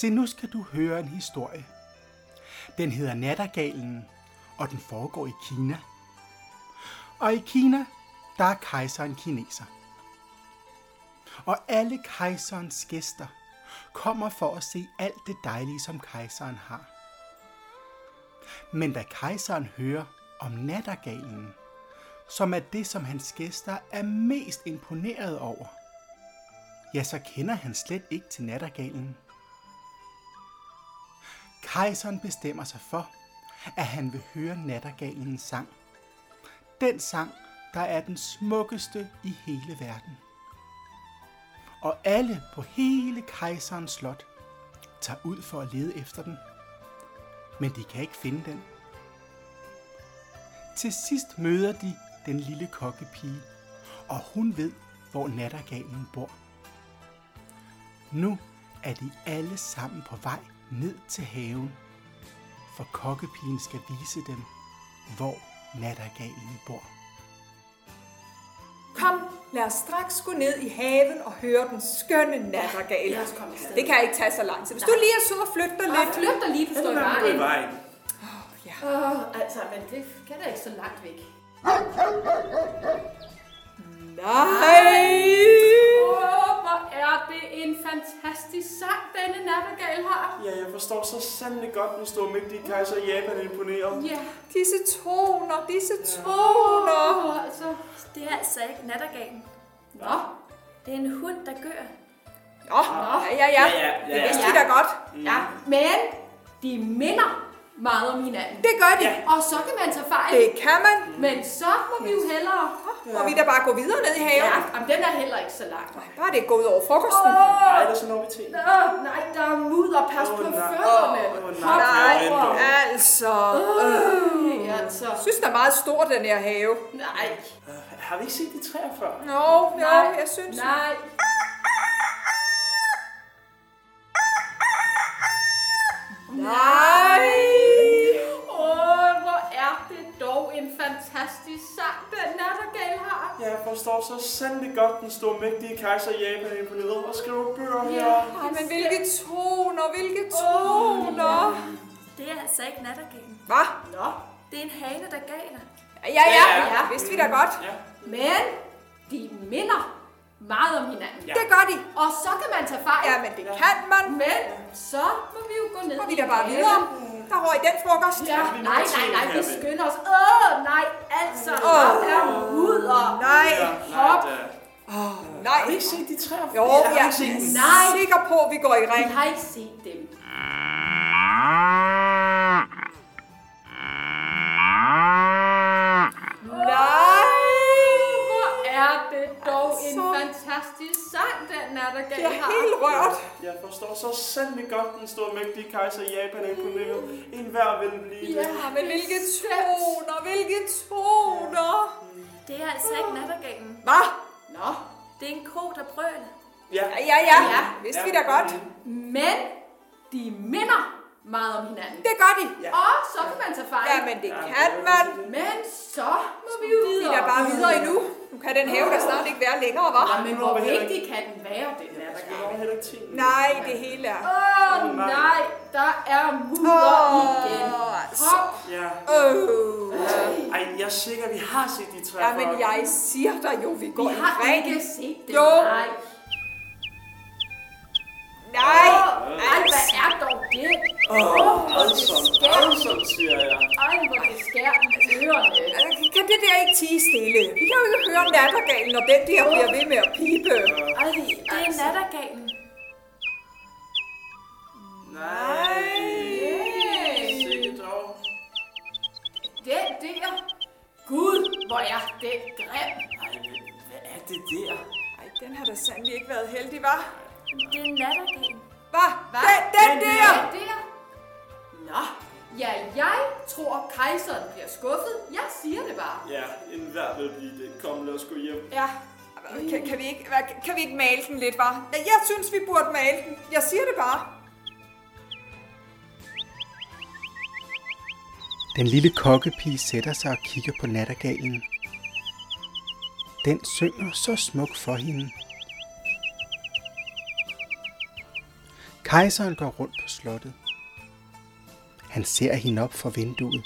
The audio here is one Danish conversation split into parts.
Se, nu skal du høre en historie. Den hedder Nattergalen, og den foregår i Kina. Og i Kina, der er kejseren kineser. Og alle kejserens gæster kommer for at se alt det dejlige, som kejseren har. Men da kejseren hører om nattergalen, som er det, som hans gæster er mest imponeret over, ja, så kender han slet ikke til nattergalen. Kejseren bestemmer sig for, at han vil høre nattergalens sang. Den sang, der er den smukkeste i hele verden. Og alle på hele kejserens slot tager ud for at lede efter den. Men de kan ikke finde den. Til sidst møder de den lille kokkepige, og hun ved, hvor nattergalen bor. Nu er de alle sammen på vej ned til haven, for kokkepigen skal vise dem, hvor nattergalen bor. Kom, lad os straks gå ned i haven og høre den skønne komme afsted. Det kan ikke tage så lang tid. Hvis du lige er sød og flytte dig Bare lidt. flyt dig lige, du står i er vejen. vejen. Ja. Åh, altså, men det kan da ikke så langt væk. Nej! Sang, denne nattergal har. Ja, jeg forstår så sandelig godt, den store mægtige kejser i Japan imponeret. Ja. Disse toner, disse toner. Åh, altså. Det er altså ikke nattergalen. Nå. Det er en hund, der gør. Nå, ja, ja, ja. Ja, ja, ja, Det vidste ja. vi da godt. Ja, men de minder meget om hinanden. Det gør de. Ja. Og så kan man tage fejl. Det kan man. Men så må vi jo hellere... Må vi da bare gå videre ned i haven? Ja, jamen, den er heller ikke så lang. Bare det er gået over frokosten. Nej, der er sådan over til. Åh, nej, der er mudder. Pas Åh, på nej. fødderne. Åh, Hop nej. Brando. Altså. Øh, altså. Jeg synes, den er meget stor, den her have. Nej, Øh, Har vi ikke set de træer før? Nå, jo, Nej. jeg synes. nej. Nej. Åh, forstår så sandelig godt, den store mægtige kejser i Japan imponeret og skriver bøger her. Ej, men hvilke toner, hvilke toner. Det er altså ikke nattergalen. Hvad? Nå, Det er en hane, der galer. Ja, ja, Ja, ja. ja. Vidste vi da godt. Ja. men de minder meget om hinanden. Ja. Det gør de. Og så kan man tage fejl. Ja, men det kan man. Men så må vi jo gå ned Og vi da bare videre. Der røg den frokost. Ja, vi nej, nej, nej, vi skynder os. Åh, nej, altså, Åh. der er mudder. Nej. Ja, Hop. nej, da. Nej. Har vi ikke set de før? Jo, jeg er Nej. sikker på, at vi går i Vi ring. har ikke set dem. Nej. Hvor er det dog en Altså. fantastisk sang, den nattergal Jeg er har. helt rørt. Jeg forstår så sandelig godt, den store mægtige kejser i Japan imponeret. En hver vil blive Ja, det. Ja, men hvilke toner, hvilke toner. Det er altså ikke nattergalen. Hvad? Nå, Det er en ko, der brøler. Ja, Ja, ja, ja. Ja. Vidste vi da godt. men de minder meget om hinanden. Det gør de. Ja. Og så kan man tage fejl. Ja, men det kan man. Men så må vi jo Vi videre. er bare videre endnu. Nu kan den have da snart ikke være længere, Ja, hva'? men hvor vigtig kan den være, den Jeg nattergal? var heller ikke. Nej, det hele er. Åh, Åh, nej. der er mudder igen. Åh, altså. Hop. Ja. Øh. Ej, jeg er sikker, vi har set de træer Ja, men jeg siger dig jo, vi går Vi i har ring. ikke set dem. Jo. Nej. Nej. Åh, Ej, hvad er dog det? Åh, Adson, Adson, siger jeg. Ej, hvor det skærer i ørerne. Altså, Kan det der ikke tige stille? Vi kan jo ikke høre nattergalen, når den der bliver ved med at pipe. Ej, det er nattergalen. Nej. Sikke dog. Den der. Gud, hvor er det grim. Ej, hvad- er det der? Ej, den har da sandelig ikke været heldig, hva'? Det er nattergalen. Hvad? Den, den der! Den der. Jeg tror, kejseren bliver skuffet. Jeg siger det bare. Ja, en hver vil blive det. Kom, lad os gå hjem. Ja. Kan, kan, vi ikke, kan vi ikke male den lidt? Ja, Jeg synes, vi burde male den. Jeg siger det bare. Den lille kokkepige sætter sig og kigger på nattergalen. Den synger så smukt for hende. Kejseren går rundt på slottet. Han ser hende op fra vinduet.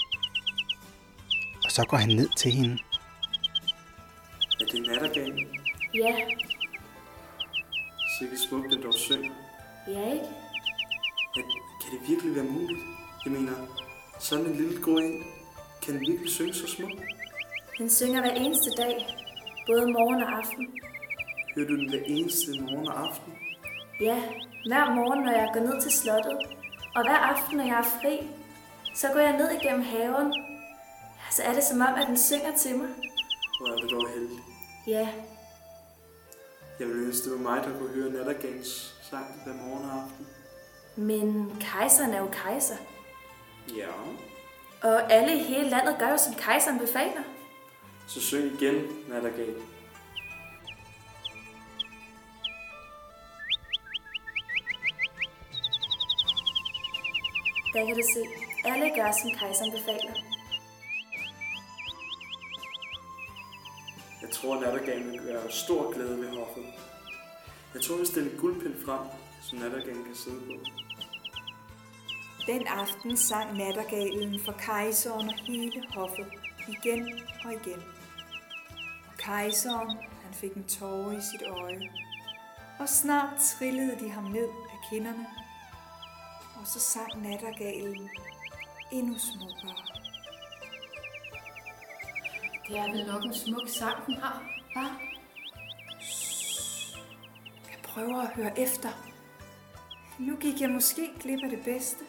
Og så går han ned til hende. Er det nattergalen? Ja, Sikke smukt, den dog synger. ja ikke? At, kan det virkelig være muligt? Jeg mener, sådan en lille grå en, kan den virkelig synge så smukt? Den synger hver eneste dag, både morgen og aften. Hører du den hver eneste morgen og aften? Ja, hver morgen, når jeg går ned til slottet, og hver aften, når jeg er fri, så går jeg ned igennem haven. Så er det som om, at den synger til mig. Hvor er det dog heldigt. Ja, Jeg ville ønske, det var mig, der kunne høre nattergalens sang hver morgen og aften. men kejseren er jo kejser. Ja. Og alle i hele landet gør jo, som kejseren befaler. Så syng igen, nattergal. Der kan du se, alle gør, som kejseren befaler. Jeg tror, nattergalen vil gøre stor glæde ved hoffet. Jeg tror, jeg vil stille guldpind frem, som nattergalen kan sidde på. Den aften sang nattergalen for kejseren og hele hoffet igen og igen. Og kejseren, han fik en tårer i sit øje. Og snart trillede de ham ned af kinderne. Og så sang nattergalen endnu smukkere. Det er vel nok en smuk sang, den har, hva'? Jeg prøver at høre efter. Nu gik jeg måske glip af det bedste.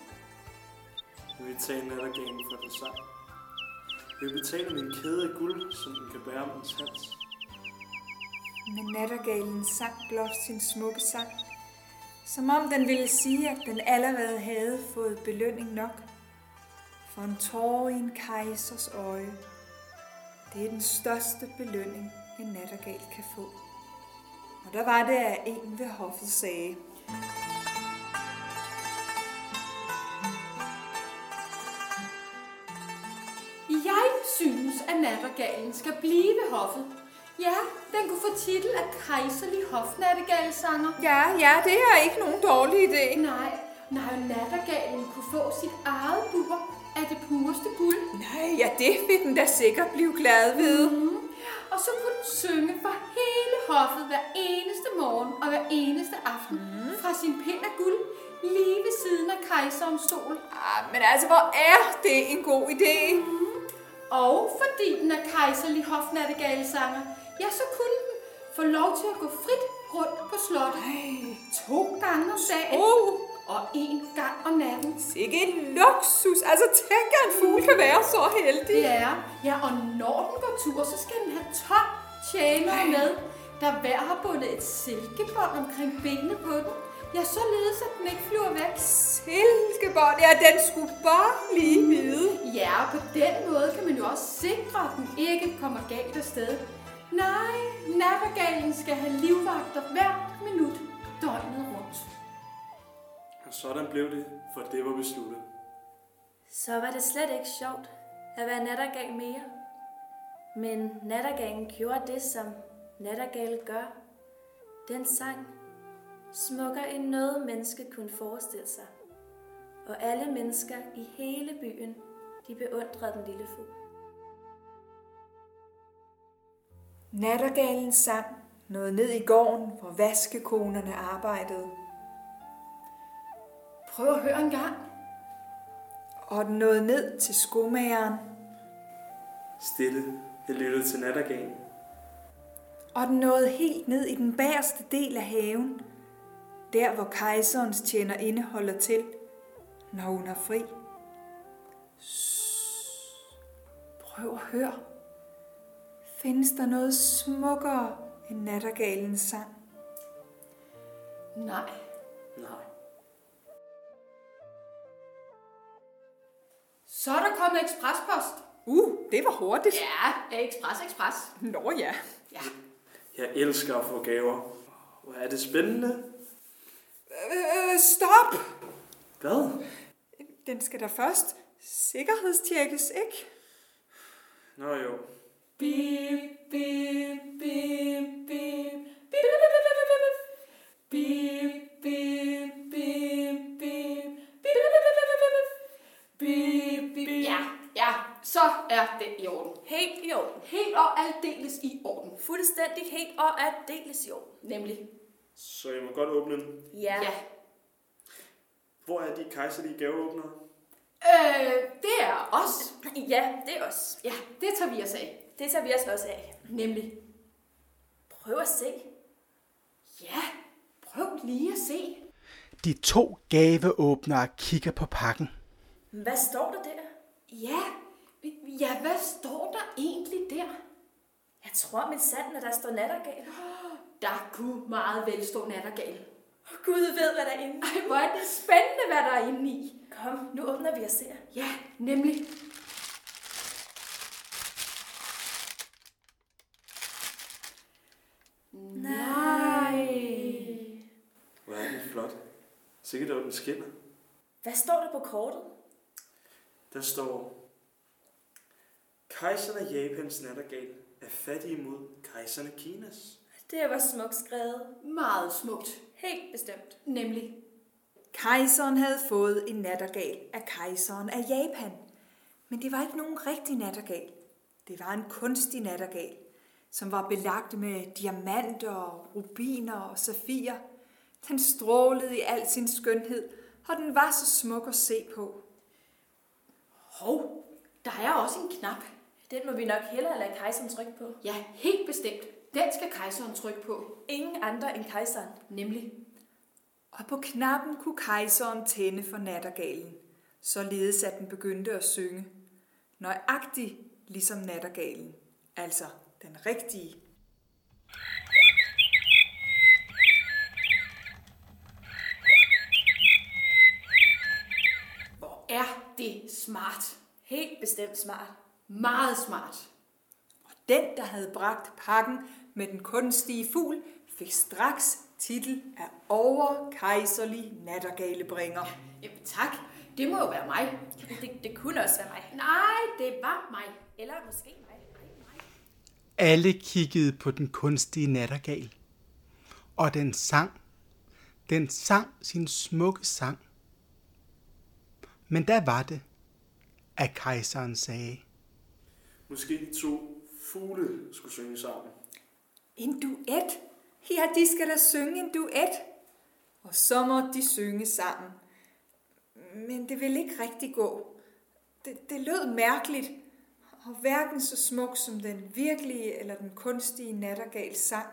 Jeg vil tage nattergalen for den sang. Jeg vil betale med en kæde af guld, som den kan bære om dens hals. Men nattergalen sang blot sin smukke sang, som om den ville sige, at den allerede havde fået belønning nok. For en tårer i en kejsers øje, det er den største belønning, en nattergal kan få. Og der var det, at en ved hoffet sagde, Jeg synes, at nattergalen skal blive ved hoffet. Ja, den kunne få titel af kejserlig hofnattergalsanger. ja, ja, det er ikke nogen dårlig idé. Nej, nej, nattergalen kunne få sit eget bur af det pureste guld. Nej, ja, det vil den da sikkert blive glad ved. Mm. Og så kunne den synge for hele hoffet hver eneste morgen og hver eneste aften mm. fra sin pind af guld lige ved siden af kejserens stol. Ah, men altså, hvor er det en god idé? Og fordi den er kejserlig hofnattergalsanger, ja, så kunne den få lov til at gå frit rundt på slottet to gange om dagen Oh, og en gang om natten. sikke en luksus. Altså, tænk, at en fugl kan være så heldig. Er, ja, og når den går tur, så skal den have 12 tjenere med, der hver har bundet et silkebånd omkring benene på den. Ja, således at den ikke flyver væk. Silkebånd, ja, den skulle bare lige vide. Ja, og på den måde kan man jo også sikre, at den ikke kommer galt afsted. Nej, nattergalen skal have livvagter hvert minut døgnet sådan blev det, for det var besluttet. Så var det slet ikke sjovt at være nattergal mere. Men nattergalen gjorde det, som nattergale gør. Den sang smukkere end noget menneske kunne forestille sig. Og alle mennesker i hele byen, de beundrede den lille fugl. Nattergalen sang noget ned i gården, hvor vaskekonerne arbejdede. Prøv at høre en gang. Og den nåede ned til skomageren. Stille, jeg lyttede til nattergalen. Og den nåede helt ned i den bagerste del af haven. Der, hvor kejserens tjenerinde holder til, når hun har fri. Shh. Prøv at høre. Findes der noget smukkere end nattergalens sang? Nej, Nej. Så er der kommet eksprespost. Uh, det var hurtigt. Ja, ekspres, ekspres. Nå ja. Ja. Jeg elsker at få gaver. Hvor er det spændende. Øh, stop! Hvad? Den skal da først sikkerhedstjekkes, ikke? Nå jo. Bip, bip, bip, bip. Bip, bip, bip, bip, bip. Bip, bip, er det i orden. Helt i orden. Helt og aldeles i orden. Fuldstændig helt og aldeles i orden. Nemlig. Så jeg må godt åbne den. Ja. Ja. Hvor er de kejserlige gaveåbnere? Øh, det er os. Ja, det er os. Ja, det tager vi os af. Det tager vi os også af. Nemlig. Prøv at se. Ja, prøv lige at se. De to gaveåbnere kigger på pakken. Hvad står der der? Ja, ja, hvad står der egentlig der? Jeg tror min sand, at der står nattergal. Der kunne meget vel stå nattergal. Gud ved, hvad der er inde. Ej, hvor er det spændende, hvad der er inde i. Kom, nu åbner vi og ser. Ja, nemlig. Nej. Hvor er den flot. Sikkert at den skinner. Hvad står der på kortet? Der står, Kejseren af Japans nattergal er fattig imod kejseren af Kinas. Det var smukt skrevet. Meget smukt. Helt bestemt. Nemlig. Kejseren havde fået en nattergal af kejseren af Japan. Men det var ikke nogen rigtig nattergal. Det var en kunstig nattergal, som var belagt med diamanter, rubiner og safirer. Den strålede i al sin skønhed, og den var så smuk at se på. Hov, der er også en knap. Den må vi nok hellere lade kejseren trykke på. Ja, helt bestemt. Den skal kejseren trykke på. Ingen andre end kejseren. Nemlig. Og på knappen kunne kejseren tænde for nattergalen, således at den begyndte at synge. Nøjagtigt ligesom nattergalen, altså den rigtige. Hvor er det smart. Helt bestemt smart. Meget smart. Den, der havde bragt pakken med den kunstige fugl, fik straks titel af overkejserlig nattergalebringer. Jamen tak, det må jo være mig. Det, det kunne også være mig. Nej, det var mig. Eller måske mig. Alle kiggede på den kunstige nattergal. Og den sang. Den sang sin smukke sang. Men der var det, at kejseren sagde, Måske de to fugle skulle synge sammen. En duet? Ja, de skal da synge en duet. Og så må de synge sammen. Men det ville ikke rigtig gå. Det, det lød mærkeligt, og hverken så smuk som den virkelige eller den kunstige nattergal sang.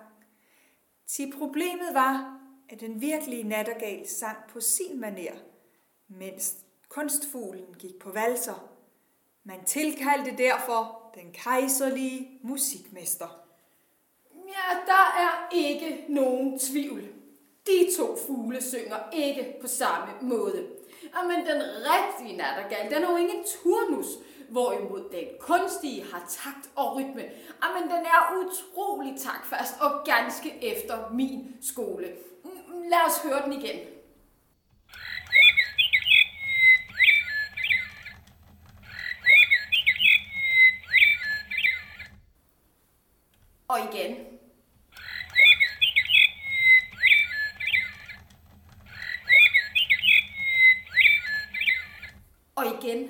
Til problemet var, at den virkelige nattergal sang på sin maner, mens kunstfuglen gik på valser. Man tilkaldte derfor den kejserlige musikmester. Ja, der er ikke nogen tvivl. De to fugle synger ikke på samme måde. Men den rigtige nattergal, den har jo ingen turnus, hvorimod den kunstige har takt og rytme. Men den er utrolig taktfast og ganske efter min skole. Mm, mm, lad os høre den igen. Og igen. Og igen.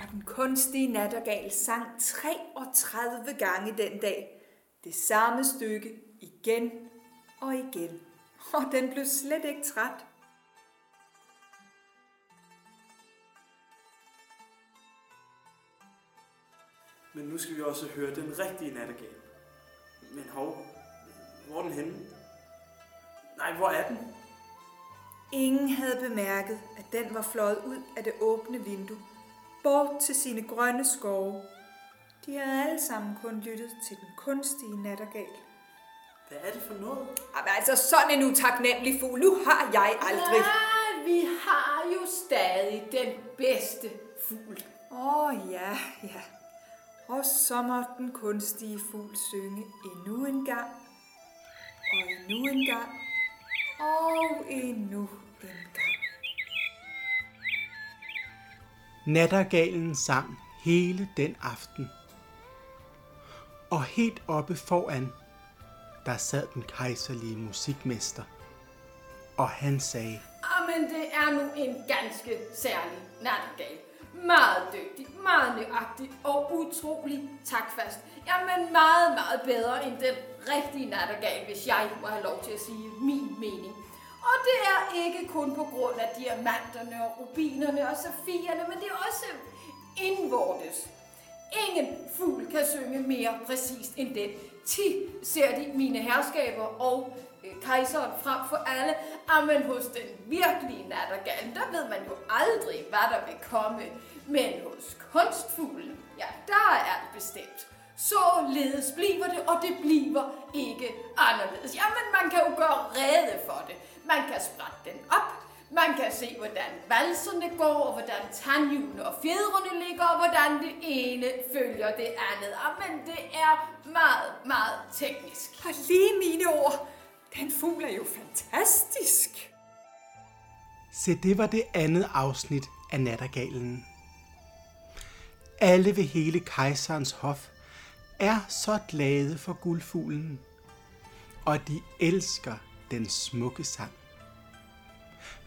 Og den kunstige nattergal sang 33 gange den dag. Det samme stykke igen og igen. Og den blev slet ikke træt. Men nu skal vi også høre den rigtige nattergal. Men hov, hvor er den henne? Nej, hvor er den? Ingen havde bemærket, at den var fløjet ud af det åbne vindue, bort til sine grønne skove. De havde alle sammen kun lyttet til den kunstige nattergal. Hvad er det for noget? Jamen altså, sådan en utaknemmelig fugl, nu har jeg aldrig. Nej, vi har jo stadig den bedste fugl. Åh oh, ja, ja. Og så må den kunstige fugl synge endnu en gang, og endnu en gang, og endnu en gang. Nattergalen sang hele den aften. Og helt oppe foran, der sad den kejserlige musikmester. Og han sagde, men det er nu en ganske særlig nattergal. Meget dygtig, meget nøjagtig og utrolig takfast. Jamen meget, meget bedre end den rigtige nattergal, hvis jeg må have lov til at sige min mening. Og det er ikke kun på grund af diamanterne og rubinerne og safierne, men det er også indvortes. Ingen fugl kan synge mere præcist end den. Ti ser de mine herskaber og Øh, kejseren frem for alle. Amen hos den virkelige nattergal, der ved man jo aldrig, hvad der vil komme. Men hos kunstfuglen, ja, der er det bestemt. Således bliver det, og det bliver ikke anderledes. Jamen, man kan jo gøre rede for det. Man kan sprætte den op, man kan se, hvordan valserne går, og hvordan tandhjulene og fjedrene ligger, og hvordan det ene følger det andet. Men det er meget, meget teknisk. Og lige mine ord. Den fugl er jo fantastisk. Se, det var det andet afsnit af Nattergalen. Alle ved hele kejserens hof er så glade for guldfuglen, og de elsker den smukke sang.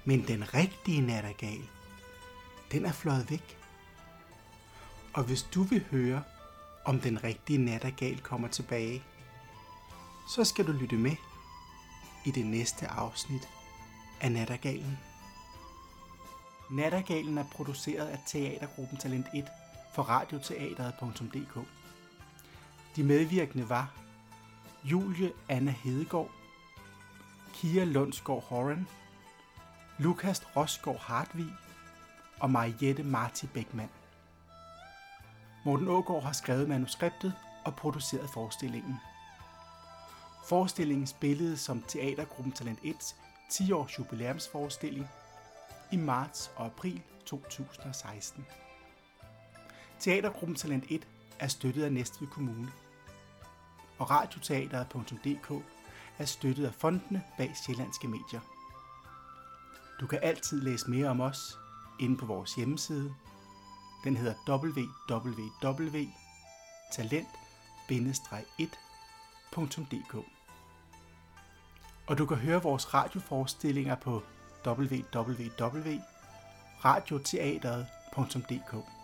Men den rigtige nattergal, den er fløjet væk. Og hvis du vil høre, om den rigtige nattergal kommer tilbage, så skal du lytte med i det næste afsnit af Nattergalen. Nattergalen er produceret af Teatergruppen Talent 1 for radioteateret.dk. De medvirkende var Julie Anna Hedegaard, Kia Lundsgaard Horan, Lukas Rosgaard Hartvig og Mariette Marti Beckmann. Morten Ågaard har skrevet manuskriptet og produceret forestillingen. Forestillingen spillede som Teatergruppen Talent 1 10 års jubilæumsforestilling i marts og april 2016. Teatergruppen Talent 1 er støttet af Næstved Kommune, og radioteateret.dk er støttet af fondene bag Sjællandske Medier. Du kan altid læse mere om os inde på vores hjemmeside. Den hedder www.talent-1.dk og du kan høre vores radioforestillinger på www.radioteateret.dk